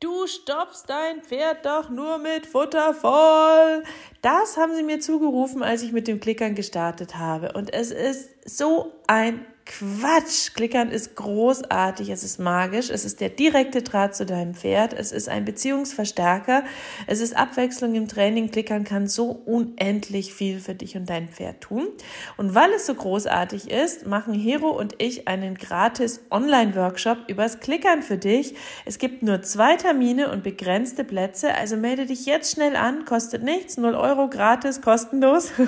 Du stopfst dein Pferd doch nur mit Futter voll. Das haben sie mir zugerufen, als ich mit dem Klickern gestartet habe. Und es ist so ein Quatsch. Klickern ist großartig, es ist magisch, es ist der direkte Draht zu deinem Pferd, es ist ein Beziehungsverstärker, es ist Abwechslung im Training. Klickern kann so unendlich viel für dich und dein Pferd tun. Und weil es so großartig ist, machen Hero und ich einen gratis Online-Workshop übers Klickern für dich. Es gibt nur zwei Termine und begrenzte Plätze, also melde dich jetzt schnell an, kostet nichts, 0 Euro gratis, kostenlos.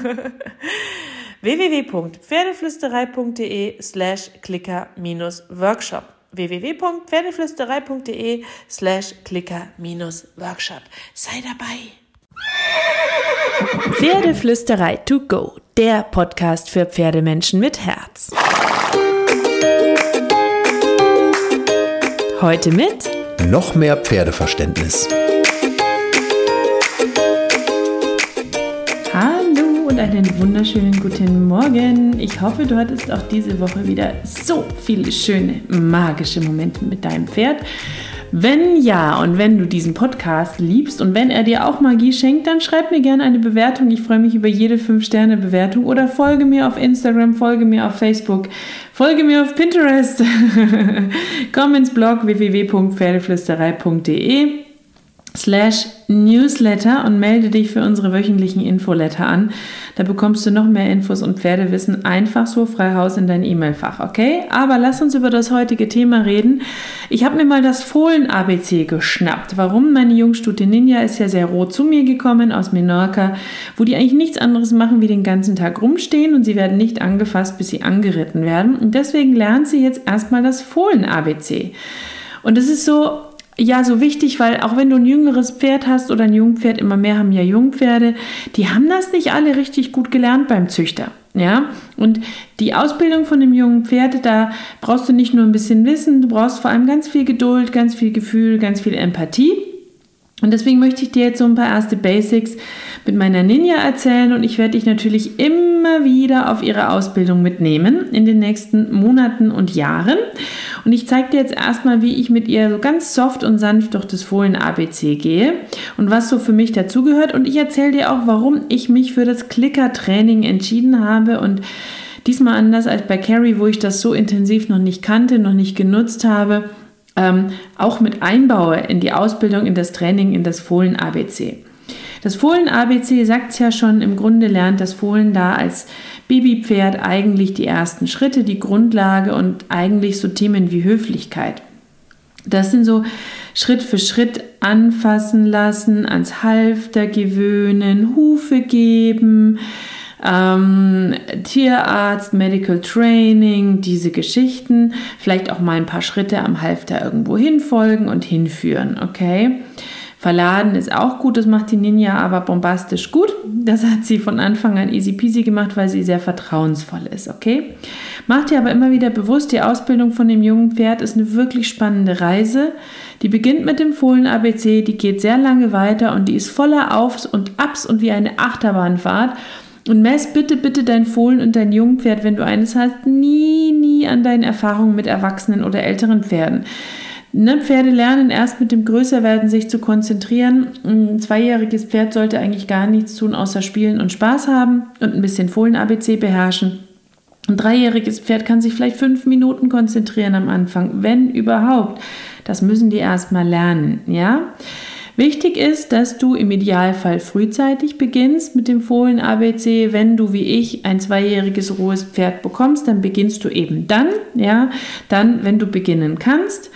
www.pferdeflüsterei.de slash clicker-workshop www.pferdeflüsterei.de slash clicker-workshop Sei dabei! Pferdeflüsterei to go, der Podcast für Pferdemenschen mit Herz. Heute mit noch mehr Pferdeverständnis. Und einen wunderschönen guten Morgen. Ich hoffe, du hattest auch diese Woche wieder so viele schöne, magische Momente mit deinem Pferd. Wenn ja und wenn du diesen Podcast liebst und wenn er dir auch Magie schenkt, dann schreib mir gerne eine Bewertung. Ich freue mich über jede 5-Sterne-Bewertung oder folge mir auf Instagram, folge mir auf Facebook, folge mir auf Pinterest. Komm ins Blog www.pferdeflüsterei.de slash Newsletter und melde dich für unsere wöchentlichen Infoletter an. Da bekommst du noch mehr Infos und Pferdewissen einfach so frei Haus in dein E-Mail-Fach, okay? Aber lass uns über das heutige Thema reden. Ich habe mir mal das Fohlen-ABC geschnappt. Warum? Meine Jungstute Ninja ist ja sehr rot zu mir gekommen aus Menorca, wo die eigentlich nichts anderes machen, wie den ganzen Tag rumstehen und sie werden nicht angefasst, bis sie angeritten werden. Und deswegen lernt sie jetzt erstmal das Fohlen-ABC. Und das ist so ja so wichtig, weil auch wenn du ein jüngeres Pferd hast oder ein Jungpferd, immer mehr haben ja Jungpferde, die haben das nicht alle richtig gut gelernt beim Züchter. Ja, und die Ausbildung von dem jungen Pferd, da brauchst du nicht nur ein bisschen Wissen, du brauchst vor allem ganz viel Geduld, ganz viel Gefühl, ganz viel Empathie. Und deswegen möchte ich dir jetzt so ein paar erste Basics mit meiner Ninja erzählen und ich werde dich natürlich immer wieder auf ihre Ausbildung mitnehmen in den nächsten Monaten und Jahren. Und ich zeige dir jetzt erstmal, wie ich mit ihr so ganz soft und sanft durch das Fohlen ABC gehe und was so für mich dazugehört. Und ich erzähle dir auch, warum ich mich für das Clicker-Training entschieden habe und diesmal anders als bei Carrie, wo ich das so intensiv noch nicht kannte, noch nicht genutzt habe ähm, auch mit einbaue in die Ausbildung, in das Training, in das Fohlen-ABC. Das Fohlen-ABC sagt es ja schon, im Grunde lernt das Fohlen da als Babypferd eigentlich die ersten Schritte, die Grundlage und eigentlich so Themen wie Höflichkeit. Das sind so Schritt für Schritt anfassen lassen, ans Halfter gewöhnen, Hufe geben, ähm, Tierarzt, Medical Training, diese Geschichten, vielleicht auch mal ein paar Schritte am Halfter irgendwo hinfolgen und hinführen, okay? Verladen ist auch gut, das macht die Ninja aber bombastisch gut. Das hat sie von Anfang an easy peasy gemacht, weil sie sehr vertrauensvoll ist, okay? Macht dir aber immer wieder bewusst, die Ausbildung von dem jungen Pferd ist eine wirklich spannende Reise. Die beginnt mit dem Fohlen-ABC, die geht sehr lange weiter und die ist voller Aufs und Abs und wie eine Achterbahnfahrt. Und mess bitte, bitte dein Fohlen und dein Jungpferd, wenn du eines hast, nie, nie an deinen Erfahrungen mit erwachsenen oder älteren Pferden. Ne, Pferde lernen erst mit dem Größerwerden sich zu konzentrieren. Ein zweijähriges Pferd sollte eigentlich gar nichts tun, außer spielen und Spaß haben und ein bisschen Fohlen-ABC beherrschen. Ein dreijähriges Pferd kann sich vielleicht fünf Minuten konzentrieren am Anfang, wenn überhaupt. Das müssen die erst mal lernen, ja? Wichtig ist, dass du im Idealfall frühzeitig beginnst mit dem Fohlen ABC. Wenn du wie ich ein zweijähriges rohes Pferd bekommst, dann beginnst du eben dann, ja, dann, wenn du beginnen kannst.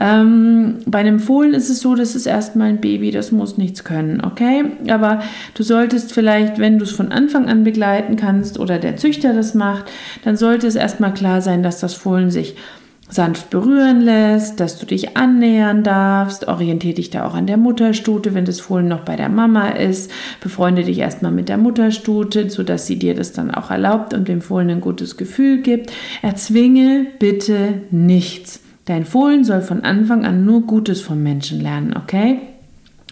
Ähm, bei einem Fohlen ist es so, das ist erstmal ein Baby, das muss nichts können, okay? Aber du solltest vielleicht, wenn du es von Anfang an begleiten kannst oder der Züchter das macht, dann sollte es erstmal klar sein, dass das Fohlen sich sanft berühren lässt, dass du dich annähern darfst, orientiere dich da auch an der Mutterstute, wenn das Fohlen noch bei der Mama ist, befreunde dich erstmal mit der Mutterstute, sodass sie dir das dann auch erlaubt und dem Fohlen ein gutes Gefühl gibt. Erzwinge bitte nichts. Dein Fohlen soll von Anfang an nur Gutes vom Menschen lernen, okay?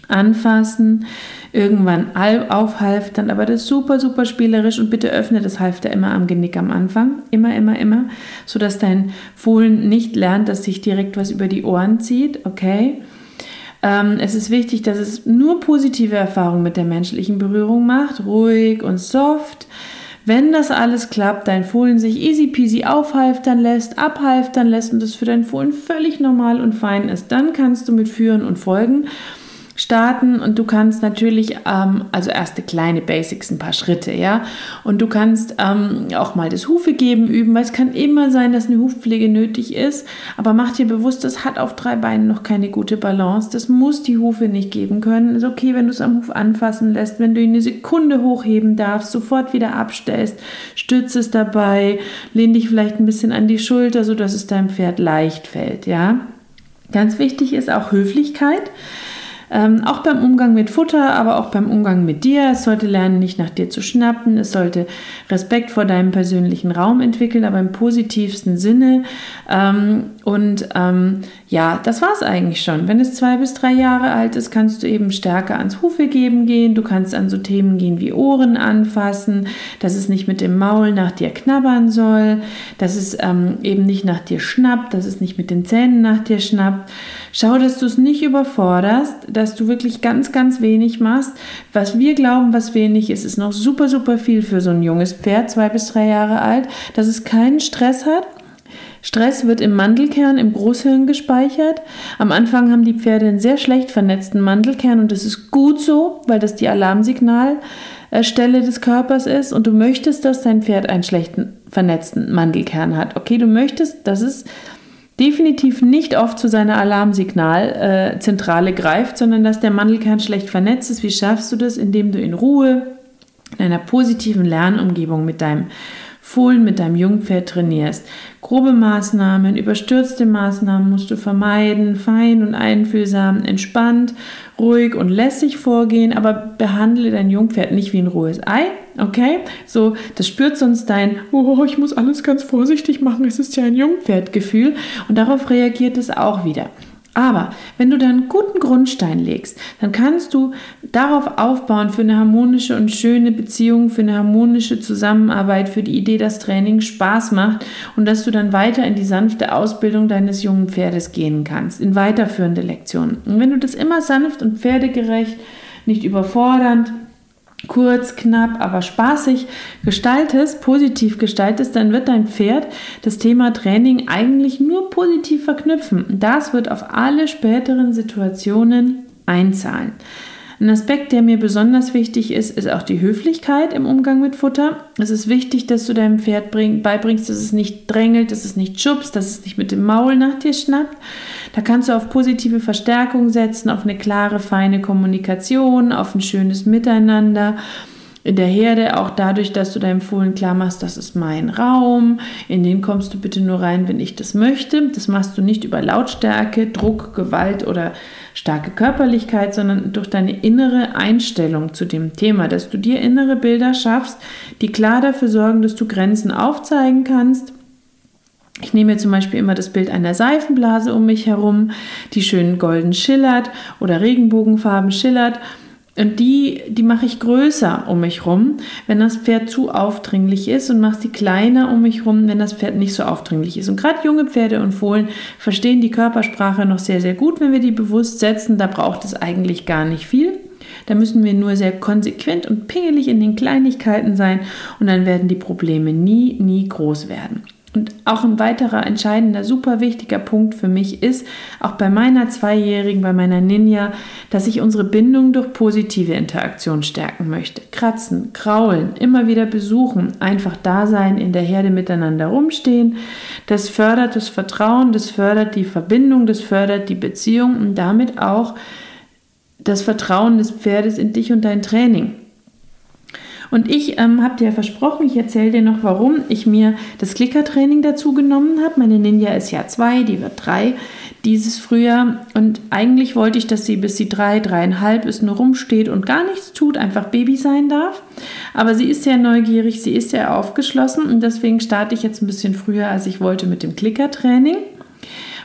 Anfassen, irgendwann aufhalftern, aber das super, super spielerisch und bitte öffne das Halfter immer am Genick am Anfang, immer, immer, immer, sodass dein Fohlen nicht lernt, dass sich direkt was über die Ohren zieht, okay? Ähm, es ist wichtig, dass es nur positive Erfahrungen mit der menschlichen Berührung macht, ruhig und soft. Wenn das alles klappt, dein Fohlen sich easy peasy aufhalftern lässt, abhalftern lässt und das für dein Fohlen völlig normal und fein ist, dann kannst du mit Führen und Folgen starten und du kannst natürlich, ähm, also erste kleine Basics, ein paar Schritte, ja. Und du kannst ähm, auch mal das Hufe geben üben, weil es kann immer sein, dass eine Hufpflege nötig ist. Aber mach dir bewusst, das hat auf drei Beinen noch keine gute Balance. Das muss die Hufe nicht geben können. Ist okay, wenn du es am Huf anfassen lässt, wenn du ihn eine Sekunde hochheben darfst, sofort wieder abstellst, stütze es dabei, lehn dich vielleicht ein bisschen an die Schulter, sodass es deinem Pferd leicht fällt, ja. Ganz wichtig ist auch Höflichkeit. Ähm, auch beim Umgang mit Futter, aber auch beim Umgang mit dir. Es sollte lernen, nicht nach dir zu schnappen. Es sollte Respekt vor deinem persönlichen Raum entwickeln, aber im positivsten Sinne. Ähm, und ähm, ja, das war es eigentlich schon. Wenn es zwei bis drei Jahre alt ist, kannst du eben stärker ans Hufe geben gehen. Du kannst an so Themen gehen wie Ohren anfassen, dass es nicht mit dem Maul nach dir knabbern soll, dass es ähm, eben nicht nach dir schnappt, dass es nicht mit den Zähnen nach dir schnappt. Schau, dass du es nicht überforderst, dass du wirklich ganz, ganz wenig machst. Was wir glauben, was wenig ist, ist noch super, super viel für so ein junges Pferd, zwei bis drei Jahre alt, dass es keinen Stress hat. Stress wird im Mandelkern, im Großhirn gespeichert. Am Anfang haben die Pferde einen sehr schlecht vernetzten Mandelkern und das ist gut so, weil das die Alarmsignalstelle des Körpers ist und du möchtest, dass dein Pferd einen schlechten vernetzten Mandelkern hat. Okay, du möchtest, dass es definitiv nicht oft zu seiner Alarmsignalzentrale äh, greift, sondern dass der Mandelkern schlecht vernetzt ist. Wie schaffst du das? Indem du in Ruhe, in einer positiven Lernumgebung mit deinem Fohlen mit deinem Jungpferd trainierst. Grobe Maßnahmen, überstürzte Maßnahmen musst du vermeiden, fein und einfühlsam, entspannt, ruhig und lässig vorgehen, aber behandle dein Jungpferd nicht wie ein rohes Ei, okay? So, das spürt sonst dein, oh, ich muss alles ganz vorsichtig machen, es ist ja ein Jungpferdgefühl und darauf reagiert es auch wieder. Aber wenn du da einen guten Grundstein legst, dann kannst du darauf aufbauen für eine harmonische und schöne Beziehung, für eine harmonische Zusammenarbeit, für die Idee, dass Training Spaß macht und dass du dann weiter in die sanfte Ausbildung deines jungen Pferdes gehen kannst, in weiterführende Lektionen. Und wenn du das immer sanft und pferdegerecht, nicht überfordernd, kurz, knapp, aber spaßig gestaltest, positiv gestaltest, dann wird dein Pferd das Thema Training eigentlich nur positiv verknüpfen. Das wird auf alle späteren Situationen einzahlen. Ein Aspekt, der mir besonders wichtig ist, ist auch die Höflichkeit im Umgang mit Futter. Es ist wichtig, dass du deinem Pferd bring, beibringst, dass es nicht drängelt, dass es nicht schubst, dass es nicht mit dem Maul nach dir schnappt. Da kannst du auf positive Verstärkung setzen, auf eine klare, feine Kommunikation, auf ein schönes Miteinander in der Herde auch dadurch, dass du deinem Fohlen klar machst, das ist mein Raum, in den kommst du bitte nur rein, wenn ich das möchte. Das machst du nicht über Lautstärke, Druck, Gewalt oder starke Körperlichkeit, sondern durch deine innere Einstellung zu dem Thema, dass du dir innere Bilder schaffst, die klar dafür sorgen, dass du Grenzen aufzeigen kannst. Ich nehme mir zum Beispiel immer das Bild einer Seifenblase um mich herum, die schön golden schillert oder Regenbogenfarben schillert und die, die mache ich größer um mich rum, wenn das Pferd zu aufdringlich ist und mache sie kleiner um mich rum, wenn das Pferd nicht so aufdringlich ist. Und gerade junge Pferde und Fohlen verstehen die Körpersprache noch sehr, sehr gut, wenn wir die bewusst setzen. Da braucht es eigentlich gar nicht viel. Da müssen wir nur sehr konsequent und pingelig in den Kleinigkeiten sein und dann werden die Probleme nie, nie groß werden. Und auch ein weiterer entscheidender, super wichtiger Punkt für mich ist, auch bei meiner Zweijährigen, bei meiner Ninja, dass ich unsere Bindung durch positive Interaktion stärken möchte. Kratzen, kraulen, immer wieder besuchen, einfach da sein, in der Herde miteinander rumstehen. Das fördert das Vertrauen, das fördert die Verbindung, das fördert die Beziehung und damit auch das Vertrauen des Pferdes in dich und dein Training. Und ich ähm, habe dir versprochen, ich erzähle dir noch, warum ich mir das Klickertraining dazu genommen habe. Meine Ninja ist ja zwei, die wird drei dieses Frühjahr. Und eigentlich wollte ich, dass sie bis sie drei, dreieinhalb ist, nur rumsteht und gar nichts tut, einfach Baby sein darf. Aber sie ist sehr neugierig, sie ist sehr aufgeschlossen und deswegen starte ich jetzt ein bisschen früher, als ich wollte mit dem Klickertraining.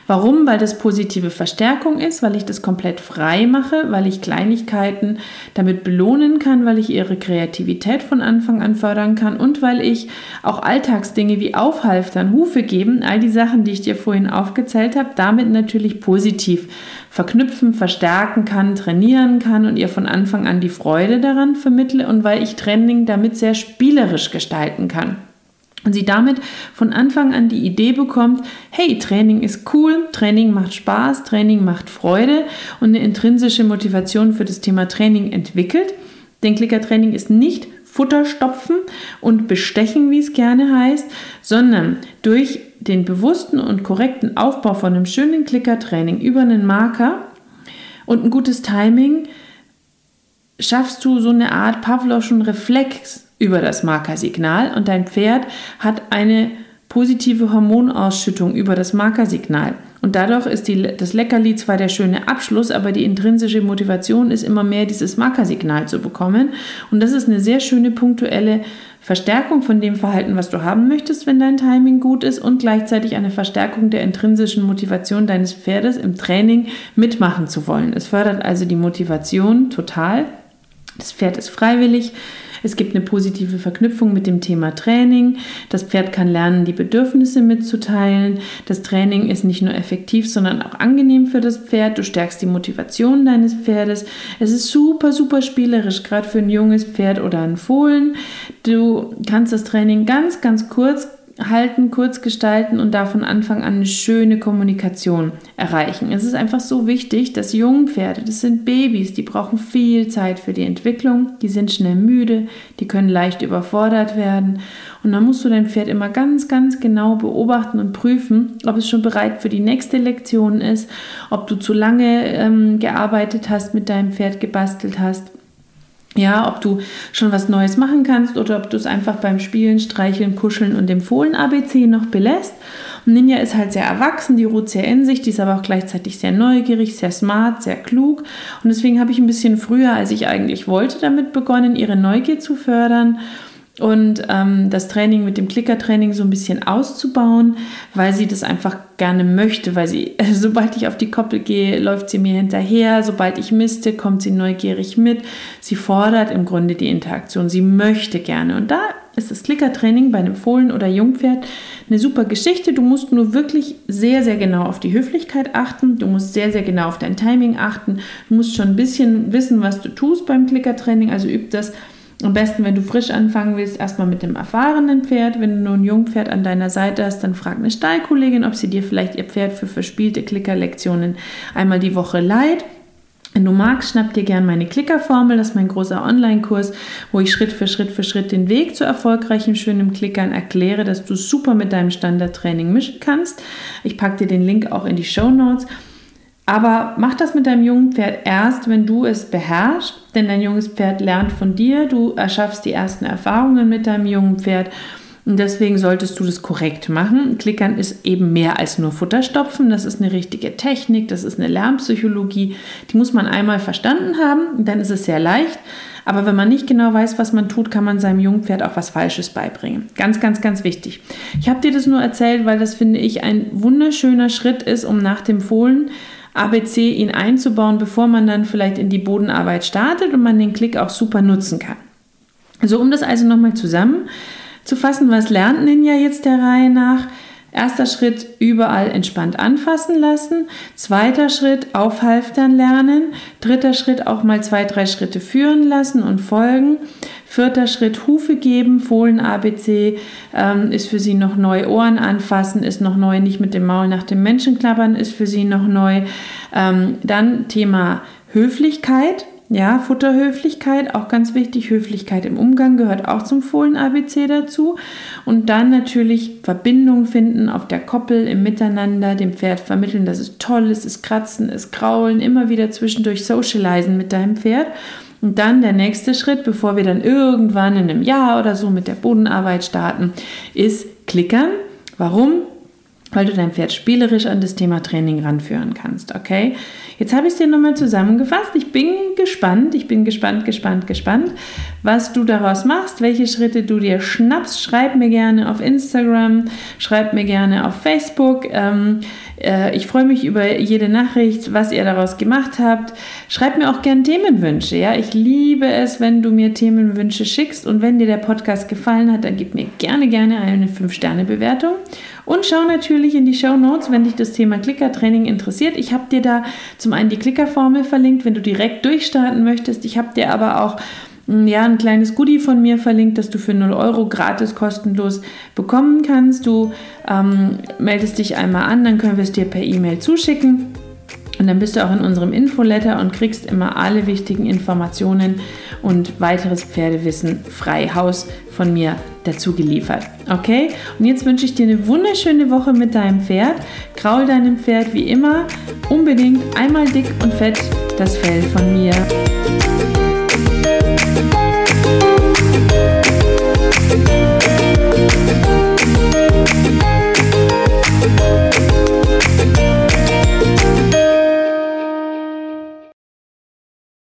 Warum? Weil das positive Verstärkung ist, weil ich das komplett frei mache, weil ich Kleinigkeiten damit belohnen kann, weil ich ihre Kreativität von Anfang an fördern kann und weil ich auch Alltagsdinge wie Aufhalftern, Hufe geben, all die Sachen, die ich dir vorhin aufgezählt habe, damit natürlich positiv verknüpfen, verstärken kann, trainieren kann und ihr von Anfang an die Freude daran vermittle und weil ich Training damit sehr spielerisch gestalten kann. Und sie damit von Anfang an die Idee bekommt, hey, Training ist cool, Training macht Spaß, Training macht Freude und eine intrinsische Motivation für das Thema Training entwickelt. Denn Klickertraining ist nicht Futterstopfen und Bestechen, wie es gerne heißt, sondern durch den bewussten und korrekten Aufbau von einem schönen Klickertraining über einen Marker und ein gutes Timing schaffst du so eine Art Pavloschen Reflex über das Markersignal und dein Pferd hat eine positive Hormonausschüttung über das Markersignal. Und dadurch ist die, das Leckerli zwar der schöne Abschluss, aber die intrinsische Motivation ist immer mehr, dieses Markersignal zu bekommen. Und das ist eine sehr schöne punktuelle Verstärkung von dem Verhalten, was du haben möchtest, wenn dein Timing gut ist und gleichzeitig eine Verstärkung der intrinsischen Motivation deines Pferdes im Training mitmachen zu wollen. Es fördert also die Motivation total. Das Pferd ist freiwillig. Es gibt eine positive Verknüpfung mit dem Thema Training. Das Pferd kann lernen, die Bedürfnisse mitzuteilen. Das Training ist nicht nur effektiv, sondern auch angenehm für das Pferd. Du stärkst die Motivation deines Pferdes. Es ist super, super spielerisch, gerade für ein junges Pferd oder ein Fohlen. Du kannst das Training ganz, ganz kurz halten, kurz gestalten und da von Anfang an eine schöne Kommunikation erreichen. Es ist einfach so wichtig, dass Jungpferde, das sind Babys, die brauchen viel Zeit für die Entwicklung, die sind schnell müde, die können leicht überfordert werden und dann musst du dein Pferd immer ganz, ganz genau beobachten und prüfen, ob es schon bereit für die nächste Lektion ist, ob du zu lange ähm, gearbeitet hast, mit deinem Pferd gebastelt hast ja, ob du schon was Neues machen kannst oder ob du es einfach beim Spielen, Streicheln, Kuscheln und dem Fohlen-ABC noch belässt. Und Ninja ist halt sehr erwachsen, die ruht sehr in sich, die ist aber auch gleichzeitig sehr neugierig, sehr smart, sehr klug. Und deswegen habe ich ein bisschen früher, als ich eigentlich wollte, damit begonnen, ihre Neugier zu fördern und ähm, das Training mit dem Klickertraining so ein bisschen auszubauen, weil sie das einfach gerne möchte, weil sie, sobald ich auf die Koppel gehe, läuft sie mir hinterher, sobald ich misste, kommt sie neugierig mit. Sie fordert im Grunde die Interaktion, sie möchte gerne. Und da ist das Klickertraining bei einem Fohlen oder Jungpferd eine super Geschichte. Du musst nur wirklich sehr, sehr genau auf die Höflichkeit achten. Du musst sehr, sehr genau auf dein Timing achten. Du musst schon ein bisschen wissen, was du tust beim Klickertraining. Also üb das am besten, wenn du frisch anfangen willst, erstmal mit dem erfahrenen Pferd. Wenn du nur ein Jungpferd an deiner Seite hast, dann frag eine Stallkollegin, ob sie dir vielleicht ihr Pferd für verspielte Klickerlektionen einmal die Woche leiht. Wenn du magst, schnapp dir gern meine Klickerformel. Das ist mein großer Online-Kurs, wo ich Schritt für Schritt für Schritt den Weg zu erfolgreichem, schönem Klickern erkläre, dass du super mit deinem Standardtraining mischen kannst. Ich packe dir den Link auch in die Show Notes. Aber mach das mit deinem jungen Pferd erst, wenn du es beherrschst, denn dein junges Pferd lernt von dir, du erschaffst die ersten Erfahrungen mit deinem jungen Pferd und deswegen solltest du das korrekt machen. Klickern ist eben mehr als nur Futterstopfen, das ist eine richtige Technik, das ist eine Lernpsychologie, die muss man einmal verstanden haben, dann ist es sehr leicht. Aber wenn man nicht genau weiß, was man tut, kann man seinem jungen Pferd auch was Falsches beibringen. Ganz, ganz, ganz wichtig. Ich habe dir das nur erzählt, weil das finde ich ein wunderschöner Schritt ist, um nach dem Fohlen ABC ihn einzubauen, bevor man dann vielleicht in die Bodenarbeit startet und man den Klick auch super nutzen kann. So, um das also nochmal zusammenzufassen, was lernt Ninja jetzt der Reihe nach? Erster Schritt, überall entspannt anfassen lassen. Zweiter Schritt, aufhalftern lernen. Dritter Schritt, auch mal zwei, drei Schritte führen lassen und folgen. Vierter Schritt, Hufe geben. Fohlen ABC ähm, ist für sie noch neu. Ohren anfassen ist noch neu. Nicht mit dem Maul nach dem Menschen klappern ist für sie noch neu. Ähm, dann Thema Höflichkeit. Ja, Futterhöflichkeit, auch ganz wichtig. Höflichkeit im Umgang gehört auch zum Fohlen-ABC dazu. Und dann natürlich Verbindung finden auf der Koppel, im Miteinander, dem Pferd vermitteln, dass es toll ist, es kratzen, es kraulen, immer wieder zwischendurch socialisen mit deinem Pferd. Und dann der nächste Schritt, bevor wir dann irgendwann in einem Jahr oder so mit der Bodenarbeit starten, ist klickern. Warum? weil du dein Pferd spielerisch an das Thema Training ranführen kannst. Okay? Jetzt habe ich es dir nochmal zusammengefasst. Ich bin gespannt, ich bin gespannt, gespannt, gespannt, was du daraus machst, welche Schritte du dir schnappst. Schreib mir gerne auf Instagram, schreib mir gerne auf Facebook. Ähm, Äh, ich freue mich über jede Nachricht, was ihr daraus gemacht habt. Schreibt mir auch gerne Themenwünsche. Ja, ich liebe es, wenn du mir Themenwünsche schickst. Und wenn dir der Podcast gefallen hat, dann gib mir gerne, gerne eine 5-Sterne-Bewertung. Und schau natürlich in die Show Notes, wenn dich das Thema Klickertraining interessiert. Ich habe dir da zum einen die Klickerformel verlinkt, wenn du direkt durchstarten möchtest. Ich habe dir aber auch ja, ein kleines Goodie von mir verlinkt, das du für 0 Euro gratis kostenlos bekommen kannst. Du ähm, meldest dich einmal an, dann können wir es dir per E-Mail zuschicken. Und dann bist du auch in unserem Infoletter und kriegst immer alle wichtigen Informationen und weiteres Pferdewissen frei Haus von mir dazu geliefert. Okay? Und jetzt wünsche ich dir eine wunderschöne Woche mit deinem Pferd. Kraul deinem Pferd wie immer unbedingt einmal dick und fett das Fell von mir.